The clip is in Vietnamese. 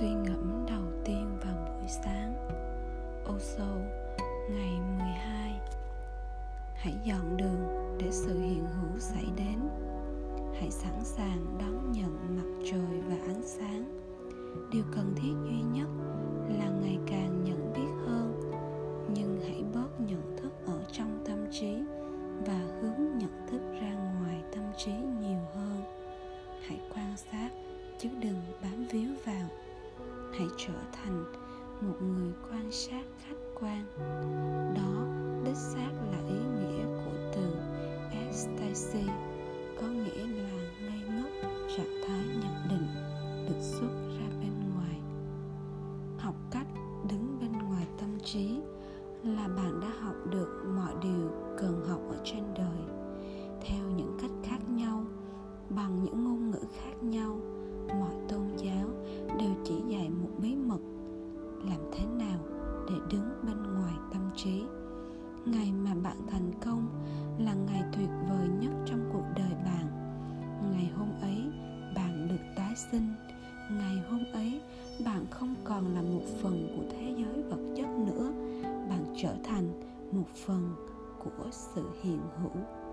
Suy ngẫm đầu tiên vào buổi sáng. Osho ngày 12 Hãy dọn đường để sự hiện hữu xảy đến. Hãy sẵn sàng đón nhận mặt trời và ánh sáng. Điều cần thiết duy nhất là ngày càng nhận biết hơn. Nhưng hãy bớt nhận thức ở trong tâm trí Và hướng nhận thức ra ngoài tâm trí nhiều hơn. Hãy quan sát chứ đừng bám víu vào trở thành một người quan sát khách quan. Đó, đích xác là ý nghĩa của từ ecstasy, có nghĩa là ngây ngất trạng thái nhập định, được xuất ra bên ngoài. Học cách đứng bên ngoài tâm trí là bạn đã học được mọi điều cần học ở trên đời. Theo những cách khác nhau, bằng những ngôn ngữ khác nhau đứng bên ngoài tâm trí. Ngày mà bạn thành công là ngày tuyệt vời nhất trong cuộc đời bạn. Ngày hôm ấy, bạn được tái sinh. Ngày hôm ấy, bạn không còn là một phần của thế giới vật chất nữa. Bạn trở thành một phần của sự hiện hữu.